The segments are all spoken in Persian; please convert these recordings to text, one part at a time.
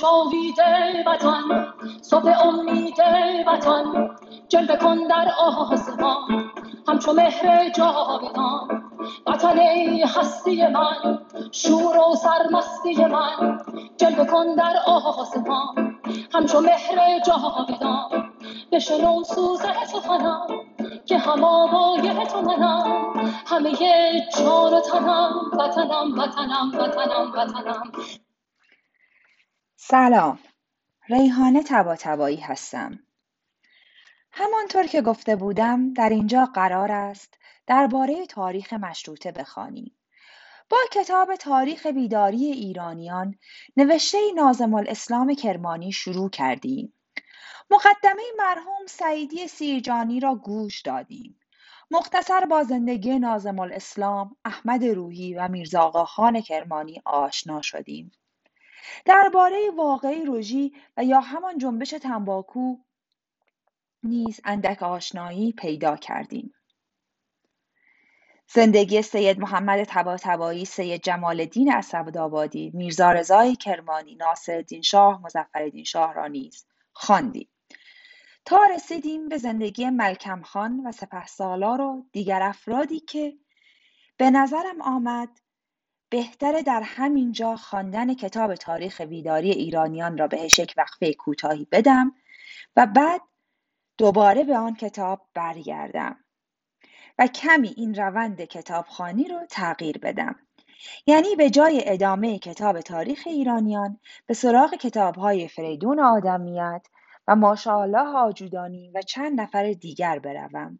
جاوید وطن صبح امید وطن جلوه کن در آسمان. همچو مهر جاودان وطن هستی من شور و سرمستی من. جلوه کن در آسمان همچو مهر جاودان. بشنو سوز سخنم که هم آوای تو منم. همه جان و تنم وطنم وطنم وطنم وطنم. سلام. ریحانه تبا تبایی هستم. همانطور که گفته بودم در اینجا قرار است درباره تاریخ مشروطه بخوانیم. با کتاب تاریخ بیداری ایرانیان نوشته نازم الاسلام کرمانی شروع کردیم. مقدمه مرحوم سعیدی سیرجانی را گوش دادیم. مختصر با زندگی نازم الاسلام احمد روحی و میرزا خان کرمانی آشنا شدیم. درباره واقعی روژی و یا همان جنبش تنباکو نیز اندک آشنایی پیدا کردیم. زندگی سید محمد طباطبایی، سید جمال الدین اسدآبادی، میرزا رضای کرمانی، ناصرالدین شاه، مظفرالدین شاه را نیز خواندیم. تا رسیدیم به زندگی ملکم خان و سپهسالار و دیگر افرادی که به نظرم آمد بهتره در همینجا خواندن کتاب تاریخ ویداری ایرانیان را بهش یک وقفه کوتاهی بدم و بعد دوباره به آن کتاب برگردم و کمی این روند کتابخوانی رو تغییر بدم. یعنی به جای ادامه کتاب تاریخ ایرانیان به سراغ کتابهای فریدون آدمیت و ماشاءالله آجودانی و چند نفر دیگر بروم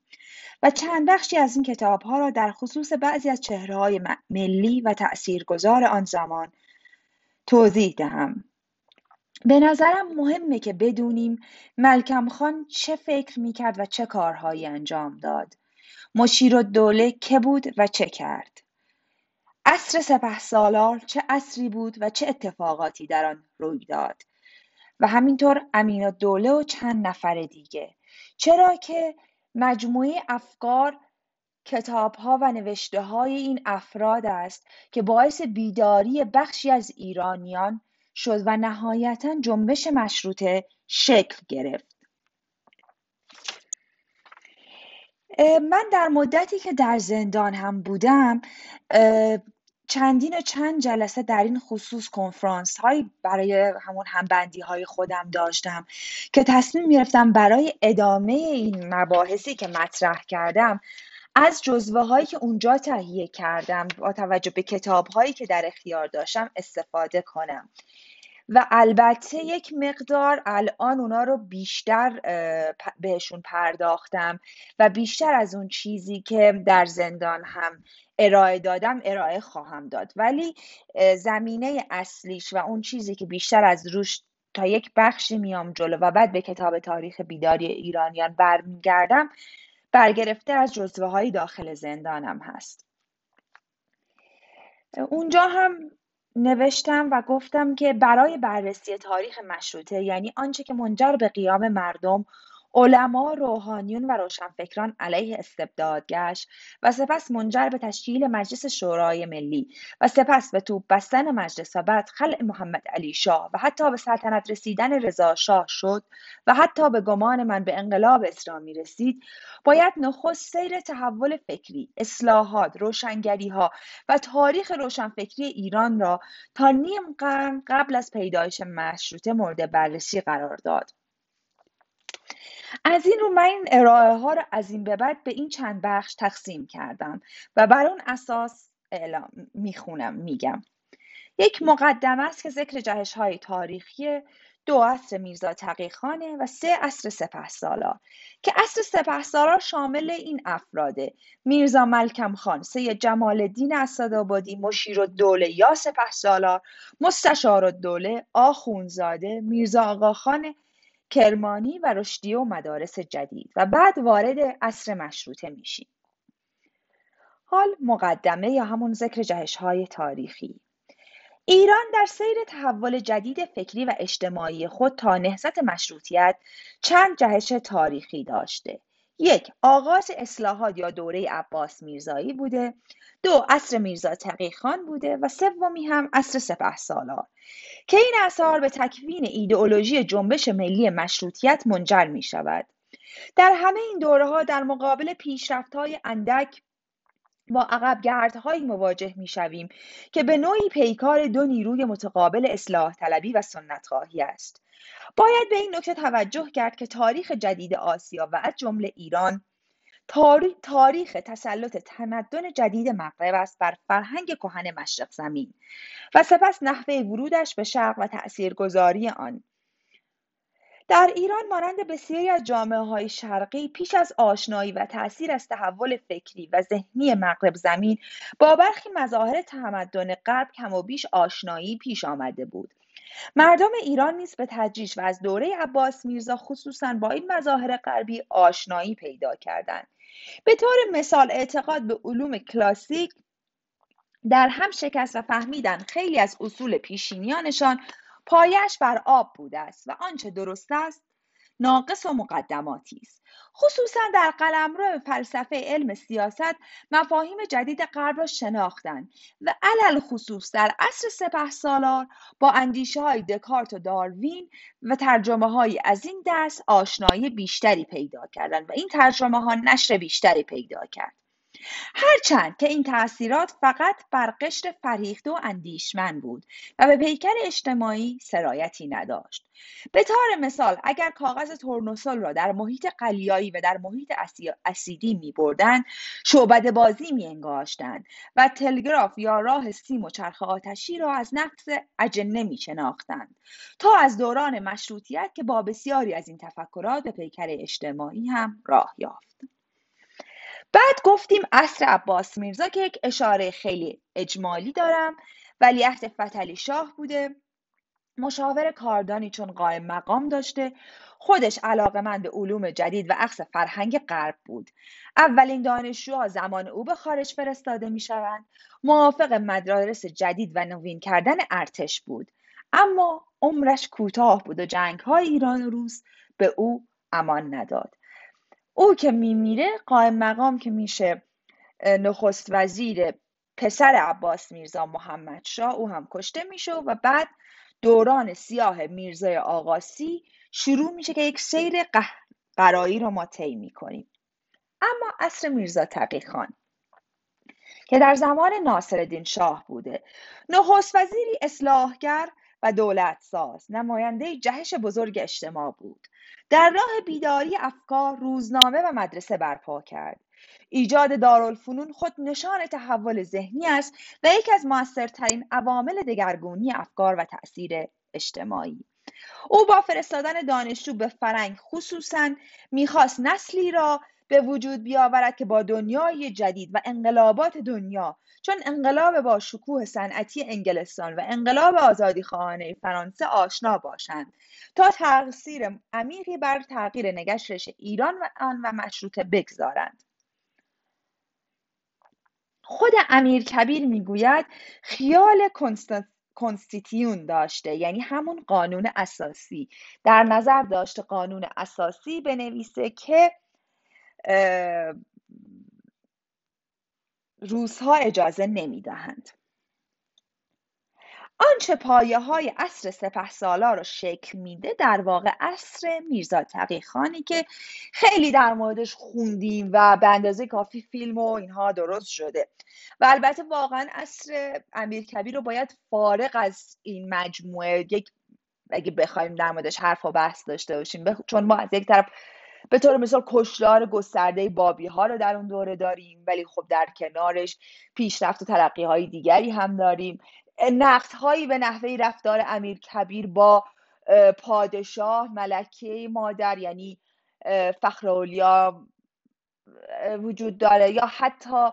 و چند بخشی از این کتابها را در خصوص بعضی از های ملی و تأثیرگذار آن زمان توضیح دهم به نظرم مهمه که بدونیم ملکم خان چه فکر می‌کرد و چه کارهایی انجام داد. مشیر دوله که بود و چه کرد. عصر سپه سالار چه عصری بود و چه اتفاقاتی در آن روی داد. و همینطور امین دوله و چند نفر دیگه. چرا که مجموعه افکار کتابها و نوشته های این افراد است که باعث بیداری بخشی از ایرانیان شد و نهایتا جنبش مشروطه شکل گرفت. من در مدتی که در زندان هم بودم چندین و چند جلسه در این خصوص کنفرانس هایی برای همون همبندی های خودم داشتم که تصمیم گرفتم برای ادامه این مباحثی که مطرح کردم از جزوه هایی که اونجا تهیه کردم با توجه به کتاب هایی که در اختیار داشتم استفاده کنم. و البته یک مقدار الان اونا رو بیشتر بهشون پرداختم و بیشتر از اون چیزی که در زندان هم ارائه دادم ارائه خواهم داد. ولی زمینه اصلیش و اون چیزی که بیشتر از روش تا یک بخشی میام جلو و بعد به کتاب تاریخ بیداری ایرانیان برمیگردم برگرفته از جزوه های داخل زندانم هست. اونجا هم نوشتم و گفتم که برای بررسی تاریخ مشروطه یعنی آنچه که منجر به قیام مردم علما، روحانیون و روشنفکران علیه استبداد گشت و سپس منجر به تشکیل مجلس شورای ملی و سپس به توپ بستن مجلس و بعد خلع محمد علی شاه و حتی به سلطنت رسیدن رضا شاه شد و حتی به گمان من به انقلاب اسلامی رسید باید نخست سیر تحول فکری اصلاحات روشنگری ها و تاریخ روشنفکری ایران را تا نیم قرن قبل از پیدایش مشروطه مورد بررسی قرار داد. از این رو من این ارائه ها رو از این به بعد به این چند بخش تقسیم کردم و بر اون اساس اعلام می‌خونم میگم. یک مقدمه است که ذکر جهش های تاریخی دو عصر میرزا تقیخانه و سه عصر سپه سالار که عصر سپه سالار شامل این افراده میرزا ملکم خان سید جمال الدین اسدآبادی مشیر الدوله یا سپه سالار مستشار الدوله آخونزاده میرزا آقاخان کرمانی و رشدیه و مدارس جدید و بعد وارد عصر مشروطه میشیم. حال مقدمه یا همون ذکر جهش های تاریخی ایران در سیر تحول جدید فکری و اجتماعی خود تا نهضت مشروطیت چند جهش تاریخی داشته یک آغاز اصلاحات یا دوره عباس میرزایی بوده. دو عصر میرزا تقی خان بوده. و سومی هم عصر سپه سالار. که این اثار به تکوین ایدئولوژی جنبش ملی مشروطیت منجر می شود در همه این دوره ها در مقابل پیشرفت های اندک با عقب گردهایی مواجه می شویم که به نوعی پیکار دو نیروی متقابل اصلاح طلبی و سنت خواهی است. باید به این نکته توجه کرد که تاریخ جدید آسیا و از جمله ایران تاریخ تسلط تمدن جدید مغرب است بر فرهنگ کهن مشرق زمین و سپس نحوه ورودش به شرق و تأثیرگذاری آن در ایران مانند بسیاری از جامعه های شرقی پیش از آشنایی و تأثیر از تحول فکری و ذهنی مغرب زمین با برخی مظاهر تمدن غرب کم و بیش آشنایی پیش آمده بود. مردم ایران نیز به تدریج و از دوره عباس میرزا خصوصا با این مظاهر غربی آشنایی پیدا کردند. به طور مثال اعتقاد به علوم کلاسیک در هم شکست و فهمیدن خیلی از اصول پیشینیانشان پایش بر آب بوده است و آنچه درست است ناقص و مقدماتی است. خصوصا در قلمرو فلسفه علم سیاست مفاهیم جدید غرب را شناختند و علل خصوص در عصر سپه سالار با اندیشه های دکارت و داروین و ترجمه های از این دست آشنایی بیشتری پیدا کردند و این ترجمه ها نشر بیشتری پیدا کرد. هرچند که این تأثیرات فقط بر قشر فرهیخته و اندیشمند بود و به پیکر اجتماعی سرایتی نداشت. به طور مثال اگر کاغذ تورنوسل را در محیط قلیایی و در محیط اسیدی می بردن شعبد بازی می انگاشتن و تلگراف یا راه سیم و چرخ آتشی را از نفس اجنه می شناختند تا از دوران مشروطیت که با بسیاری از این تفکرات به پیکر اجتماعی هم راه یافت. بعد گفتیم عصر عباس میرزا که یک اشاره خیلی اجمالی دارم ولیعهد فتلی شاه بوده. مشاور کاردانی چون قائم مقام داشته. خودش من به علوم جدید و عکس فرهنگ غرب بود. اولین دانشجوها زمان او به خارج فرستاده می شوند موافق مدارس جدید و نوین کردن ارتش بود. اما عمرش کوتاه بود و جنگ های ایران و روس به او امان نداد. او که میمیره قائم مقام که میشه نخست وزیر پسر عباس میرزا محمد شاه او هم کشته میشه و بعد دوران سیاه میرزای آقاسی شروع میشه که یک سیر قرایی رو ما طی می‌کنیم. اما عصر میرزا تقی خان که در زمان ناصرالدین شاه بوده نخست وزیری اصلاحگر و دولت ساز نماینده جهش بزرگ اجتماع بود. در راه بیداری افکار روزنامه و مدرسه برپا کرد. ایجاد دارالفنون خود نشان تحول ذهنی است و یکی از موثرترین عوامل دگرگونی افکار و تأثیر اجتماعی. او با فرستادن دانشجو به فرنگ خصوصا می‌خواست نسلی را به وجود بیاورد که با دنیای جدید و انقلابات دنیا چون انقلاب با شکوه صنعتی انگلستان و انقلاب آزادی خواهانه فرانسه آشنا باشند. تا تاثیر عمیقی بر تغییر نگشتش ایران و آن و مشروطه بگذارند. خود امیر کبیر می‌گوید خیال کنستیتیون داشته یعنی همون قانون اساسی. در نظر داشته قانون اساسی بنویسه که روزها اجازه نمی‌دهند. آنچه پایه های عصر سپه سالار رو شکل میده در واقع عصر میرزا تقی خانی که خیلی در موردش خوندیم و به اندازه کافی فیلم و اینها درست شده. و البته واقعا عصر امیر کبیر رو باید فارغ از این مجموعه یک اگه بخوایم در موردش حرف و بحث داشته باشیم چون ما از یک طرف به طور مثال کشتار گسترده بابی ها رو در اون دوره داریم ولی خب در کنارش پیشرفت و ترقی های دیگری هم داریم. نقد هایی به نحوه رفتار امیر کبیر با پادشاه ملکه مادر یعنی فخر وجود داره. یا حتی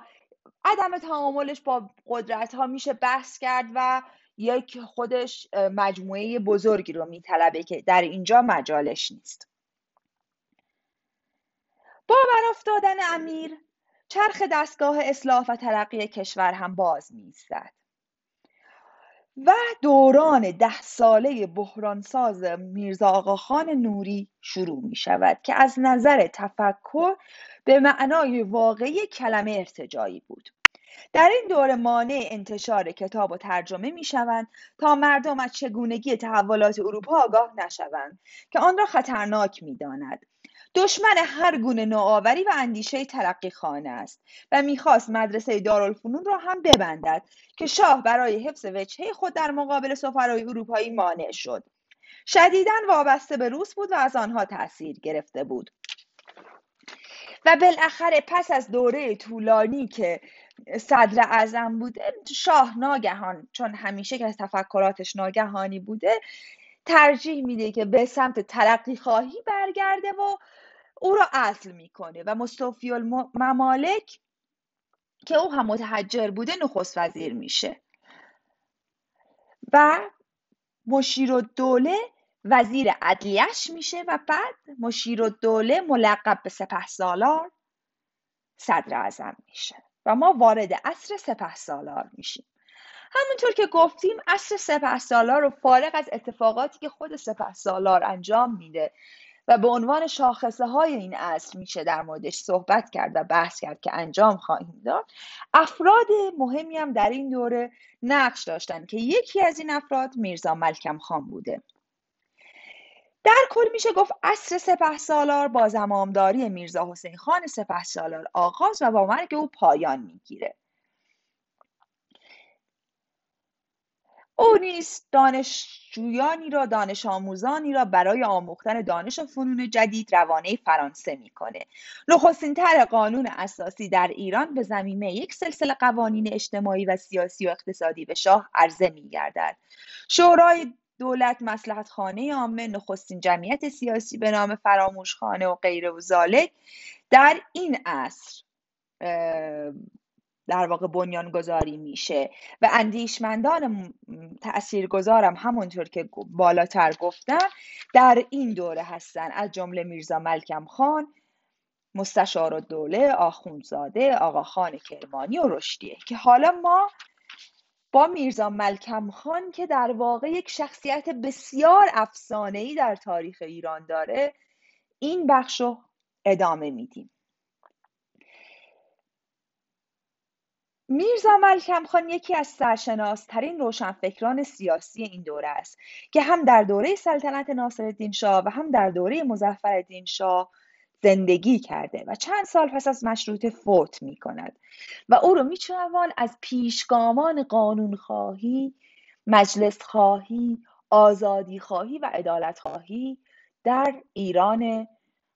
عدم تعاملش با قدرت ها میشه بحث کرد و یک خودش مجموعه بزرگی رو میطلبه که در اینجا مجالش نیست. با برافتادن امیر چرخ دستگاه اصلاح و ترقی کشور هم باز میستد و دوران ده ساله بحرانساز میرزا آقاخان نوری شروع می شود که از نظر تفکر به معنای واقعی کلمه ارتجایی بود. در این دوره مانع انتشار کتاب و ترجمه می شوند تا مردم از چگونگی تحولات اروپا آگاه نشوند که آن را خطرناک می داند. دشمن هر گونه نوآوری و اندیشه ترقی خانه است و می‌خواست مدرسه دارالفنون را هم ببندد که شاه برای حفظ وجهه خود در مقابل سفرای اروپایی مانع شد. شدیدا وابسته به روس بود و از آنها تاثیر گرفته بود. و بالاخره پس از دوره طولانی که صدر اعظم بوده شاه ناگهان چون همیشه که از تفکراتش ناگهانی بوده ترجیح میده که به سمت ترقی خواهی برگرده و او را اصل می‌کنه و مستوفی الممالک که او هم متحجر بوده نخست وزیر میشه. و مشیر دوله وزیر عدلیش میشه و بعد مشیر دوله ملقب به سپه سالار صدر اعظم میشه و ما وارد عصر سپه سالار میشیم. همونطور که گفتیم عصر سپه سالار رو فارغ از اتفاقاتی که خود سپه سالار انجام میده و به عنوان شاخصه های این اصل میشه در موردش صحبت کرد و بحث کرد که انجام خواهیم داد. افراد مهمی هم در این دوره نقش داشتن که یکی از این افراد میرزا ملکم خان بوده. در کل میشه گفت عصر سپه سالار با زمامداری میرزا حسین خان سپه سالار آغاز و با مرگ او پایان می‌گیره. او نیز دانشجویانی را دانش آموزانی را برای آموختن دانش و فنون جدید روانه فرانسه می‌کنه. نخستین طرح قانون اساسی در ایران به زمینه یک سلسله قوانین اجتماعی و سیاسی و اقتصادی به شاه عرضه میگردد. شورای دولت مسلحت خانه عامه نخستین جمعیت سیاسی به نام فراموش خانه و غیره و زالک در این عصر در واقع بنیان گذاری میشه. و اندیشمندان تاثیرگذارم همونطور که بالاتر گفتم در این دوره هستن. از جمله میرزا ملکم خان مستشار و دوله آخوندزاده آقا خان کرمانی و رشدیه. که حالا ما با میرزا ملکم خان که در واقع یک شخصیت بسیار افسانه‌ای در تاریخ ایران داره این بخش رو ادامه میدیم. میرزا ملکم خان یکی از سرشناسترین روشنفکران سیاسی این دوره است که هم در دوره سلطنت ناصرالدین شاه و هم در دوره مظفرالدین شاه زندگی کرده و چند سال پس از مشروطه فوت می کند و او رو می از پیشگامان قانون خواهی، مجلس خواهی، آزادی خواهی و عدالت خواهی در ایران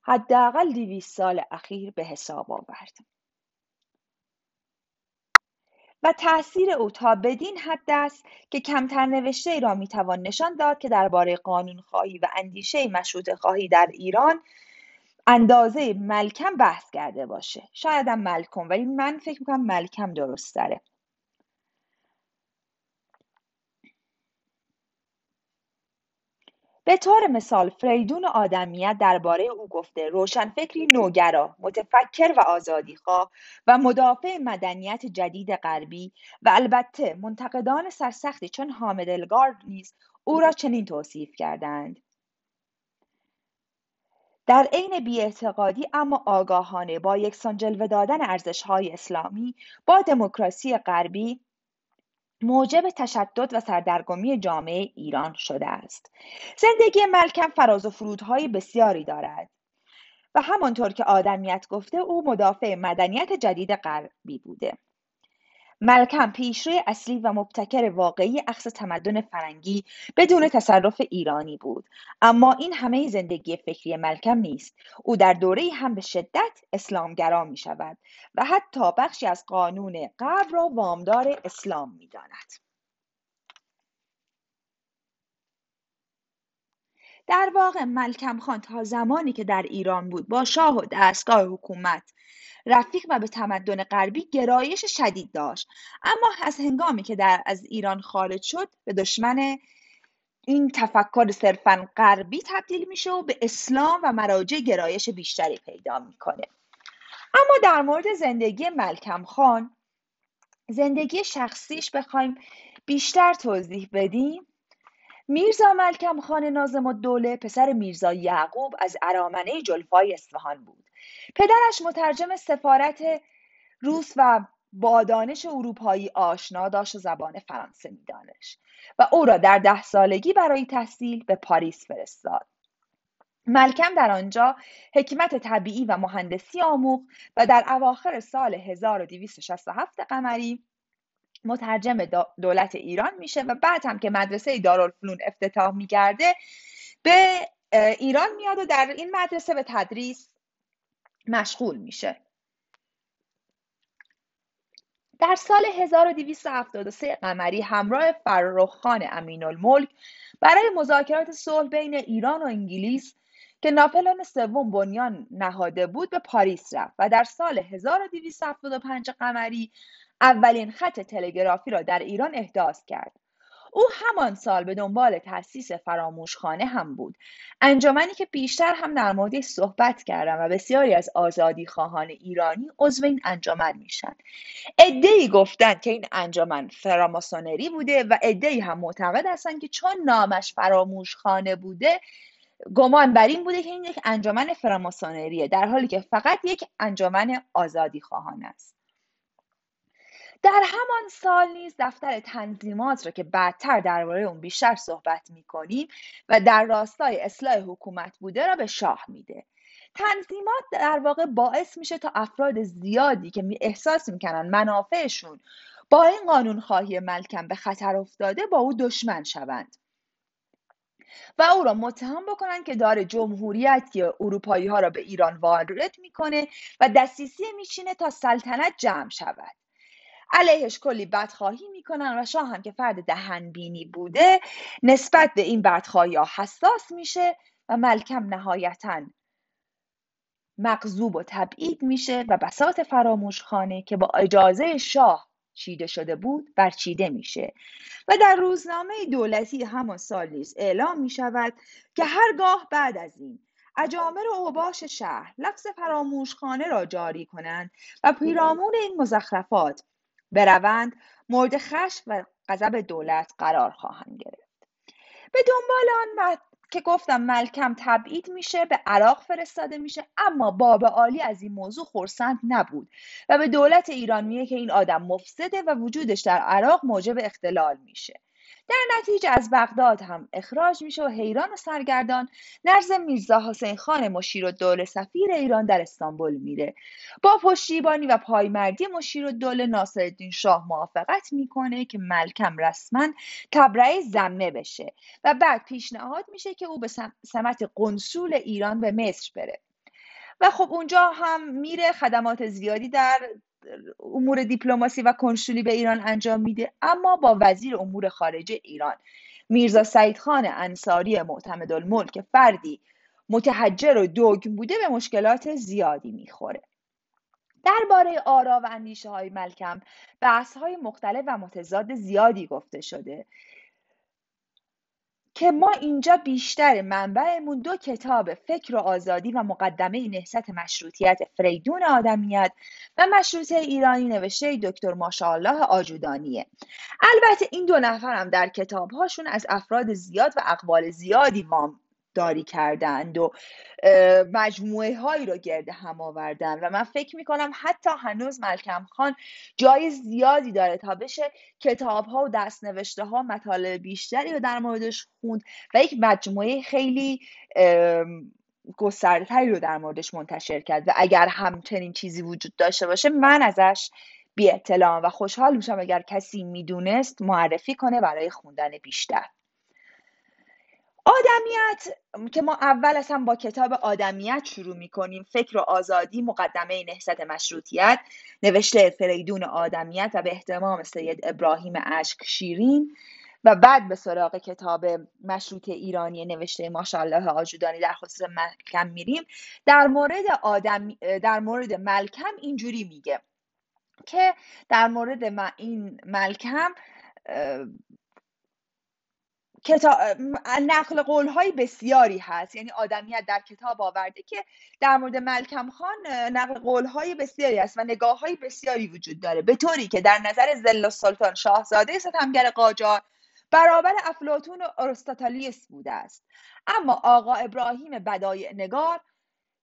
حداقل 200 سال اخیر به حساب آورد. و تأثیر او تا بدین حد است که کمتر نوشته ای را می‌توان نشان داد که درباره خواهی و اندیشه مشروط خواهی در ایران اندازه ملکم بحث کرده باشه. شاید هم ملکم ولی من فکر می‌کنم ملکم درست داره به طور مثال فریدون آدمیت درباره او گفته روشنفکری نوگرا متفکر و آزادیخواه و مدافع مدنیت جدید غربی و البته منتقدان سرسختی چون حامد الگارد نیز او را چنین توصیف کردند. در عین بیاعتقادی اما آگاهانه با یکسان جلوه دادن ارزشهای اسلامی با دموکراسی غربی موجب تشدد و سردرگمی جامعه ایران شده است. زندگی ملکم فراز و فرودهای بسیاری دارد و همانطور که آدمیت گفته او مدافع مدنیت جدید غربی بوده. ملکم پیشروی اصلی و مبتکر واقعی اخص تمدن فرنگی بدون تصرف ایرانی بود اما این همه زندگی فکری ملکم نیست او در دوره هم به شدت اسلامگرا می شود و حتی بخشی از قانون قبل را وامدار اسلام می داند. در واقع ملکم خان تا زمانی که در ایران بود با شاه و دستگاه حکومت رفیق و به تمدن غربی گرایش شدید داشت. اما از هنگامی که در از ایران خارج شد به دشمن این تفکر صرفا غربی تبدیل میشه و به اسلام و مراجع گرایش بیشتری پیدا می‌کنه. اما در مورد زندگی ملکم خان زندگی شخصیش بخوایم بیشتر توضیح بدیم. میرزا ملکم خان نازم الدوله پسر میرزا یعقوب از ارامنه جلفای اصفهان بود. پدرش مترجم سفارت روس و با دانش اروپایی آشنا داشت و زبان فرانسه می‌دانست و او را در ده سالگی برای تحصیل به پاریس فرستاد. ملکم در آنجا حکمت طبیعی و مهندسی آموخت و در اواخر سال 1267 قمری مترجم دولت ایران میشه و بعد هم که مدرسه دارالفنون افتتاح میگرده به ایران میاد و در این مدرسه به تدریس مشغول میشه. در سال 1273 قمری همراه فرخ خان امین الملک برای مذاکرات صلح بین ایران و انگلیس که ناپلون سوم بنیان نهاده بود به پاریس رفت و در سال 1275 قمری اولین خط تلگرافی را در ایران احداث کرد. او همان سال به دنبال تأسیس فراموشخانه هم بود. انجمنی که بیشتر هم در موردش صحبت کردم و بسیاری از آزادی خواهان ایرانی عضو این انجمن میشن. ادهی گفتند که این انجمن فراماسونری بوده و ادهی هم معتقد هستند که چون نامش فراموشخانه بوده گمان بر این بوده که این یک انجمن فراماسونریه در حالی که فقط یک انجمن آزادی خواهان است. در همان سال نیز دفتر تنظیمات را که بعدتر درباره اون بیشتر صحبت می‌کنیم و در راستای اصلاح حکومت بوده را به شاه میده. تنظیمات در واقع باعث میشه تا افراد زیادی که احساس می‌کنن منافعشون با این قانون خواهی ملکم به خطر افتاده با او دشمن شوند. و او را متهم بکنن که داره جمهوریت که اروپایی ها را به ایران وارد می‌کنه و دستیسی میچینه تا سلطنت جمع شود. علیهش کلی بدخواهی می‌کنن و شاه هم که فرد دهنبینی بوده نسبت به این بدخواهی ها حساس میشه و ملکم نهایتا مغضوب و تبعید میشه و بسات فراموش خانه که با اجازه شاه چیده شده بود برچیده میشه. و در روزنامه دولتی همان سال نیز اعلام می شود که هرگاه بعد از این اجامر و اوباش شهر لفظ فراموشخانه را جاری کنند و پیرامون این مزخرفات بروند مورد خشم و غضب دولت قرار خواهند گرفت. به دنبال آن که گفتم ملکم تبعید میشه به عراق فرستاده میشه اما باب عالی از این موضوع خورسند نبود و به دولت ایران میگه که این آدم مفسده و وجودش در عراق موجب اختلال میشه. در نتیجه از بغداد هم اخراج میشه و حیران و سرگردان نرز میرزا حسین خان مشیر و دوله سفیر ایران در استانبول میره. با پشتیبانی و پایمردی مشیر و دوله ناصرالدین شاه موافقت می‌کنه که ملکم رسما تبرئه زمه بشه و بعد پیشنهاد میشه که او به سمت قنسول ایران به مصر بره. و خب اونجا هم میره خدمات زیادی در امور دیپلماسی و کنسولی به ایران انجام میده اما با وزیر امور خارجه ایران. میرزا سعید خان انصاری معتمد الملک فردی متحجر و دوگ بوده به مشکلات زیادی می‌خوره. درباره آرا و اندیشه های ملکم بحث های مختلف و متضاد زیادی گفته شده. که ما اینجا بیشتر منبعمون دو کتاب فکر و آزادی و مقدمه نهست مشروطیت فریدون آدمیت و مشروطه ایرانی نوشته دکتر ماشاءالله آجودانیه. البته این دو نفر هم در کتابهاشون از افراد زیاد و اقوال زیادی وام داری کردند و مجموعه هایی رو گرد هم آوردن. و من فکر می‌کنم حتی هنوز ملکم خان جای زیادی داره تا بشه کتاب ها و دست نوشته ها مطالب بیشتری رو در موردش خوند و یک مجموعه خیلی گستردهتری رو در موردش منتشر کرد. و اگر همچنین چیزی وجود داشته باشه من ازش بی اطلاع و خوشحال میشم اگر کسی می‌دونست معرفی کنه برای خوندن بیشتر. آدمیت. که ما اول هم با کتاب آدمیت شروع می کنیم فکر و آزادی مقدمه نهست مشروطیت نوشته فریدون آدمیت و به احتمام سید ابراهیم اشک شیرین و بعد به سراغ کتاب مشروط ایرانی نوشته ماشاءالله آجودانی در خصوص ملکم میریم. در مورد آدم در مورد ملکم اینجوری میگه که در مورد این ملکم نقل قول های بسیاری هست. یعنی آدمیت در کتاب آورده که در مورد ملکم خان نقل قول های بسیاری هست و نگاه های بسیاری وجود داره. به طوری که در نظر زل سلطان شاهزاده ستمگر قاجار برابر افلاتون و ارستاتالیس بوده است. اما آقا ابراهیم بدای نگار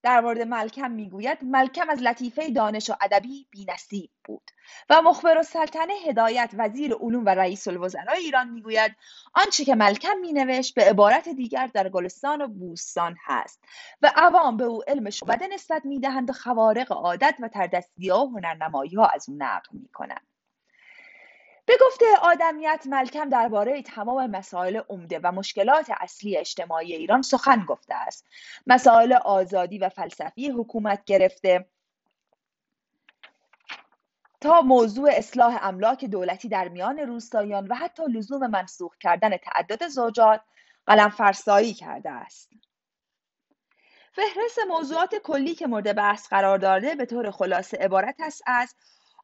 در مورد ملکم می‌گوید ملکم از لطیفه دانش و ادبی بینصیب بود و مخبر سلطنه هدایت وزیر علوم و رئیس الوزراء ایران می‌گوید آنچه که ملکم مینوشت به عبارت دیگر در گلستان و بوستان هست و عوام به او علم شعبده نسبت می‌دهند و خوارق عادت و تردستی و هنرنمایی ها از او نقل می‌کنند. به گفته آدمیت ملکم درباره تمام مسائل عمده و مشکلات اصلی اجتماعی ایران سخن گفته است مسائل آزادی و فلسفی حکومت گرفته تا موضوع اصلاح املاک دولتی در میان روستاییان و حتی لزوم منسوخ کردن تعدد زوجات قلم فرسایی کرده است. فهرست موضوعات کلی که مورد بحث قرار داده به طور خلاصه عبارت است از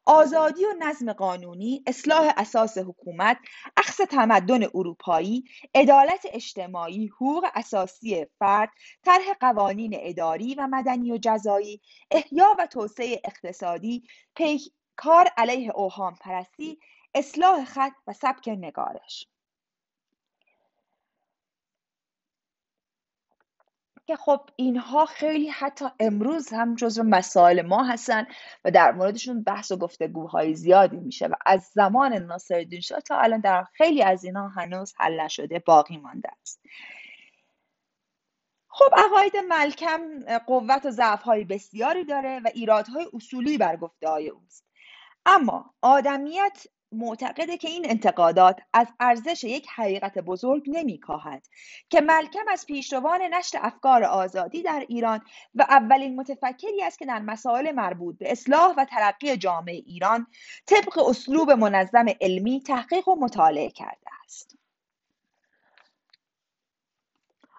آزادی و نظم قانونی، اصلاح اساس حکومت، اخذ تمدن اروپایی، عدالت اجتماعی، حقوق اساسی فرد، طرح قوانین اداری و مدنی و جزایی، احیا و توسعه اقتصادی، پیکار علیه اوهام پرستی، اصلاح خط و سبک نگارش. که خب اینها خیلی حتی امروز هم جزو مسائل ما هستن و در موردشون بحث و گفتگوهای زیادی میشه و از زمان ناصرالدین شاه تا الان در خیلی از اینها هنوز حل نشده باقی مانده است. خب عقاید ملکم قوت و ضعفهای بسیاری داره و ایرادهای اصولی بر گفته های اوست. اما آدمیت معتقده که این انتقادات از ارزش یک حقیقت بزرگ نمیکاهد که ملکم از پیشروان نشر افکار آزادی در ایران و اولین متفکری است که در مسائل مربوط به اصلاح و ترقی جامعه ایران طبق اسلوب منظم علمی تحقیق و مطالعه کرده است.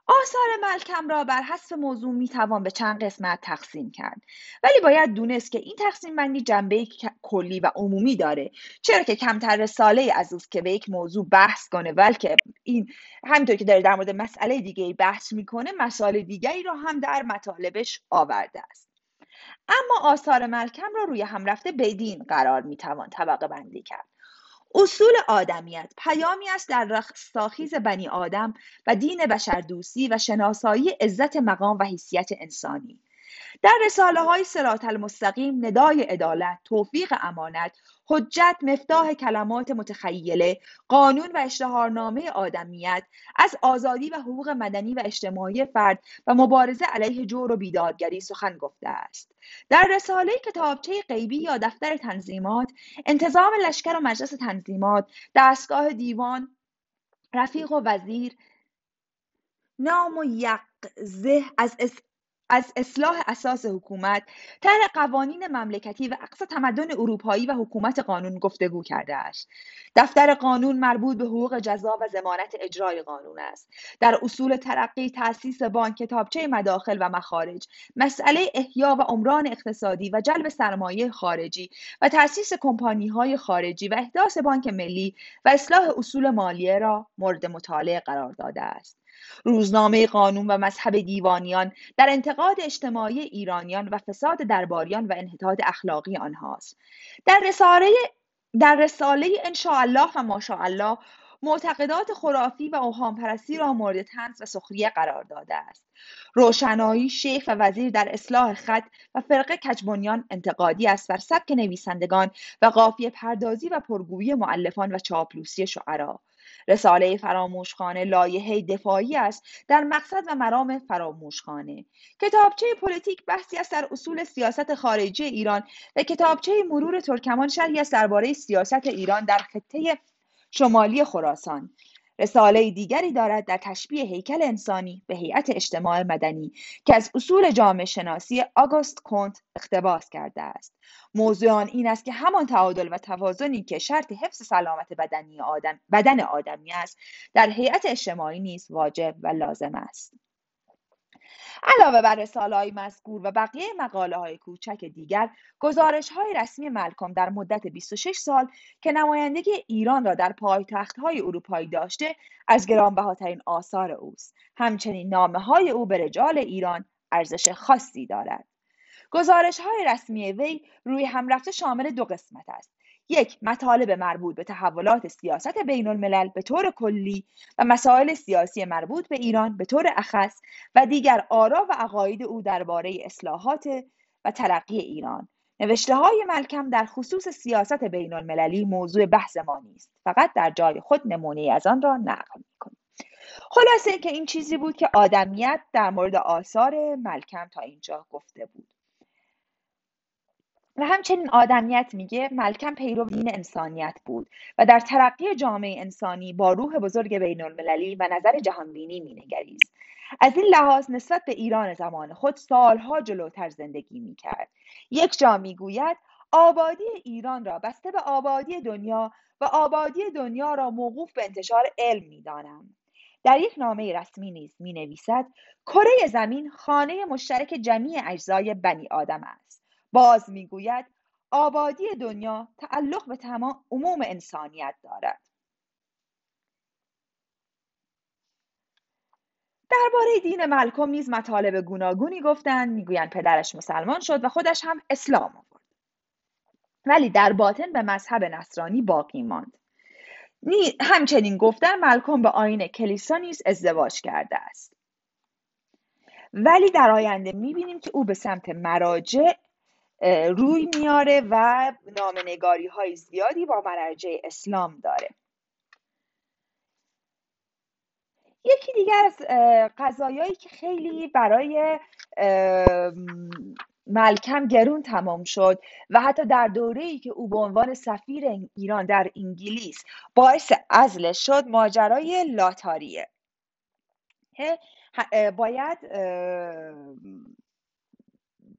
آثار ملکم را بر حسب موضوع می توان به چند قسمت تقسیم کرد. ولی باید دونست که این تقسیم بندی جنبه کلی و عمومی داره. چرا که کمتر رساله از اوست که به یک موضوع بحث کنه بلکه این همینطور که داره در مورد مسئله دیگه بحث می‌کنه مسائل دیگری را هم در مطالبش آورده است. اما آثار ملکم را روی هم رفته بدین قرار می‌توان طبقه بندی کرد. اصول آدمیت پیامی است در رستاخیز بنی آدم و دین بشردوستی و شناسایی عزت مقام و حیثیت انسانی. در رساله های سرات المستقیم ندای عدالت توفیق امانت حجت مفتاح کلمات متخیله قانون و اشتهارنامه آدمیت از آزادی و حقوق مدنی و اجتماعی فرد و مبارزه علیه جور و بیدادگری سخن گفته است. در رساله کتابچه غیبی یا دفتر تنظیمات انتظام لشکر و مجلس تنظیمات دستگاه دیوان رفیق و وزیر نام و یقزه از از اصلاح اساس حکومت، طرح قوانین مملکتی و اقصا تمدن اروپایی و حکومت قانون گفتگو کرده است. دفتر قانون مربوط به حقوق جزا و زمانت اجرای قانون است. در اصول ترقی تأسیس بانک کتابچه مداخل و مخارج، مسئله احیا و عمران اقتصادی و جلب سرمایه خارجی و تأسیس کمپانی های خارجی و احداث بانک ملی و اصلاح اصول مالیه را مورد مطالعه قرار داده است. روزنامه قانون و مذهب دیوانیان در انتقاد اجتماعی ایرانیان و فساد درباریان و انحطاط اخلاقی آنهاست. در رساله در رساله ان‌شاءالله و ماشاءالله معتقدات خرافی و اوهام پرستی را مورد طنز و سخریه قرار داده است. روشنایی شیخ و وزیر در اصلاح خط و فرقه کج‌بینان انتقادی است بر سبک نویسندگان و قافیه پردازی و پرگویی مؤلفان و چاپلوسی شعرا. رساله فراموشخانه لایحه دفاعی است در مقصد و مرام فراموشخانه. کتابچه پلتیک بحثی است در اصول سیاست خارجی ایران و کتابچه مرور ترکمان شرحی است درباره سیاست ایران در خطه شمالی خراسان. رساله دیگری دارد در تشبیه هیکل انسانی به هیئت اجتماع مدنی که از اصول جامعه شناسی آگوست کنت اقتباس کرده است. موضوع آن این است که همان تعادل و توازنی که شرط حفظ سلامت بدنی آدم بدن آدمی است در هیئت اجتماعی نیز واجب و لازم است. علاوه بر رساله های مذکور و بقیه مقاله های کوچک دیگر گزارش های رسمی ملکم در مدت 26 سال که نمایندگی ایران را در پایتخت های اروپایی داشته از گرانبهاترین آثار اوست. همچنین نامه های او به رجال ایران ارزش خاصی دارد. گزارش های رسمی وی روی هم رفته شامل دو قسمت است. یک مطالب مربوط به تحولات سیاست بین الملل به طور کلی و مسائل سیاسی مربوط به ایران به طور اخص و دیگر آرا و عقاید او درباره اصلاحات و ترقی ایران. نوشته های ملکم در خصوص سیاست بین المللی موضوع بحث ما نیست فقط در جای خود نمونه از آن را نقل می‌کنیم. خلاصه که این چیزی بود که آدمیت در مورد آثار ملکم تا اینجا گفته بود. و همچنین آدمیت میگه ملکم پیرو دین انسانیت بود و در ترقی جامعه انسانی با روح بزرگ بین المللی و نظر جهانبینی مینگریست. از این لحاظ نسبت به ایران زمان خود سالها جلوتر زندگی می‌کرد. یک جا می‌گوید آبادی ایران را بسته به آبادی دنیا و آبادی دنیا را موقوف به انتشار علم می‌دانم. در یک نامه رسمی نیز می نویسد کره زمین خانه مشترک جمیع اجزای بنی آدم است. باز می‌گوید آبادی دنیا تعلق به تمام عموم انسانیت دارد. درباره دین ملکم نیز مطالب گوناگونی گفتند می‌گویند پدرش مسلمان شد و خودش هم اسلام آورد. ولی در باطن به مذهب نصرانی باقی ماند. همچنین گفتن ملکم به آین کلیسا نیز ازدواج کرده است. ولی در آینده می‌بینیم که او به سمت مراجع روی میاره و نامنگاری های زیادی با مراجع اسلام داره. یکی دیگر از قضایایی که خیلی برای ملکم گرون تمام شد و حتی در دوره ای که او به عنوان سفیر ایران در انگلیس باعث ازلش شد ماجرای لاتاریه. باید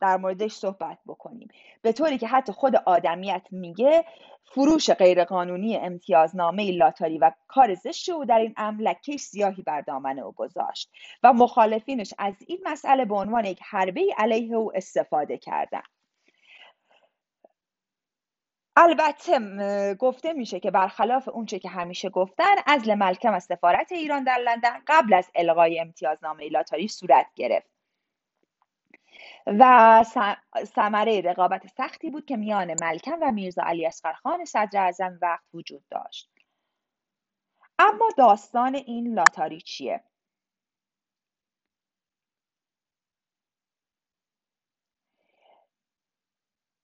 در موردش صحبت بکنیم. به طوری که حتی خود آدمیت میگه فروش غیرقانونی امتیازنامه لاتاری و کار زشت او در این امر لکه سیاهی بر دامن او گذاشت و مخالفینش از این مسئله به عنوان یک حربه علیه او استفاده کردند. البته گفته میشه که برخلاف اونچه که همیشه گفتن ازل ملکم از سفارت ایران در لندن قبل از الغای امتیازنامه لاتاری صورت گرفت. و ثمره رقابت سختی بود که میان ملکم و میرزا علی اصغرخان صدر اعظم وقت وجود داشت. اما داستان این لاتاری چیه؟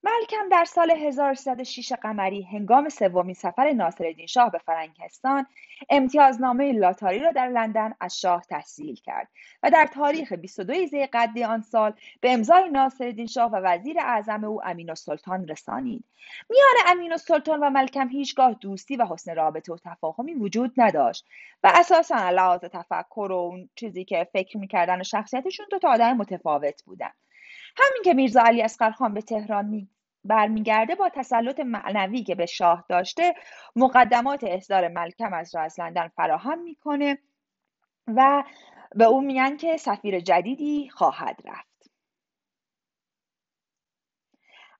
ملکم در سال 1306 قمری هنگام سومین سفر ناصرالدین شاه به فرنگستان امتیازنامه لاتاری را در لندن از شاه تحصیل کرد و در تاریخ 22 ذیقعده آن سال به امضای ناصرالدین شاه و وزیر اعظم او امین السلطان رسانید. میان امین السلطان و ملکم هیچگاه دوستی و حسن رابطه و تفاهمی وجود نداشت و اساسا لحاظ تفکر و اون چیزی که فکر می‌کردن و شخصیتشون دو تا آدم متفاوت بودن. همین که میرزا علی اصغرخان به تهران می برمیگرده با تسلط معنوی که به شاه داشته مقدمات اصدار ملکم از را از لندن فراهم می‌کنه و به او میگن که سفیر جدیدی خواهد رفت.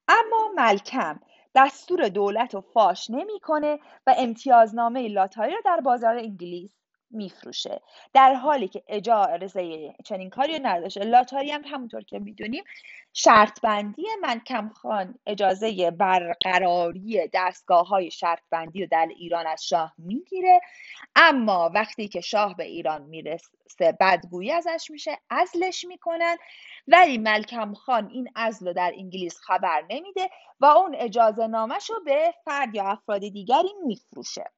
اما ملکم دستور دولت رو فاش نمی‌کنه و امتیازنامه لاتاری را در بازار انگلیس میفروشه. در حالی که اجازه چنین کاری نداشته. لاتاری هم همونطور که می‌دونیم شرط بندی منکم خان اجازه برقراری دستگاه های شرط بندی رو در ایران از شاه می‌گیره. اما وقتی که شاه به ایران می‌رسه بدگویی ازش میشه ازلش می‌کنن. ولی ملکم خان این ازل رو در انگلیس خبر نمیده و اون اجازه نامش رو به فرد یا افراد دیگری میفروشه.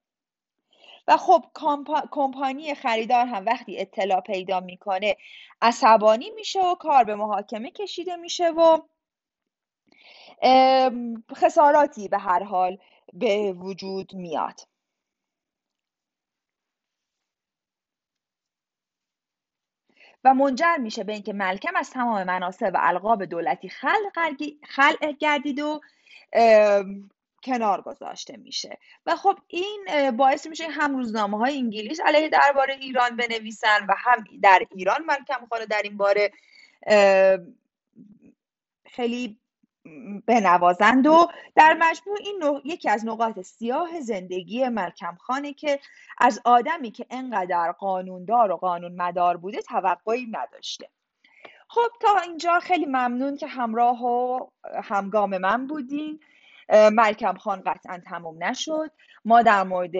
و خب کمپانی خریدار هم وقتی اطلاع پیدا می‌کنه عصبانی میشه و کار به محاکمه کشیده میشه و خساراتی به هر حال به وجود میاد. و منجر میشه به اینکه ملکم از تمام مناسب و القاب دولتی خلع گردید و کنار گذاشته میشه. و خب این باعث میشه هم روزنامه های انگلیس علیه درباره ایران بنویسن و هم در ایران. ملکم خانه در این باره خیلی بنوازند و در مجموع این یکی از نقاط سیاه زندگی ملکم خانه که از آدمی که انقدر قانوندار و قانون مدار بوده توقعی نداشته. خب تا اینجا خیلی ممنون که همراه و همگام من بودین. ملکم خان قطعا تموم نشد ما در مورد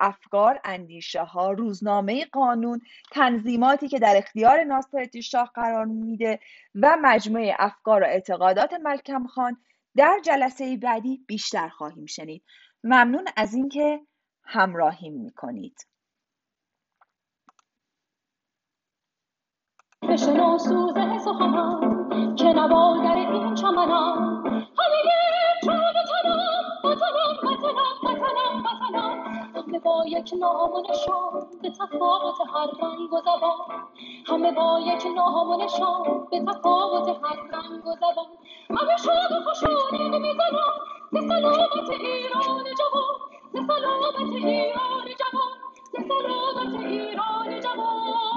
افکار، اندیشه ها، روزنامه قانون، تنظیماتی که در اختیار ناصر شاه قرار میده و مجموعه افکار و اعتقادات ملکم خان در جلسه بعدی بیشتر خواهیم شنید. ممنون از اینکه همراهیم می‌کنید. بشنو همه با یک نامونشان به تفاوت هر رنگ و زبان. همه با یک نامونشان به تفاوت هر رنگ و زبان. همه شاد و خوشانه می‌زنم به سلامت ایران جوان به سلامت ایران جوان به سلامت ایران جوان.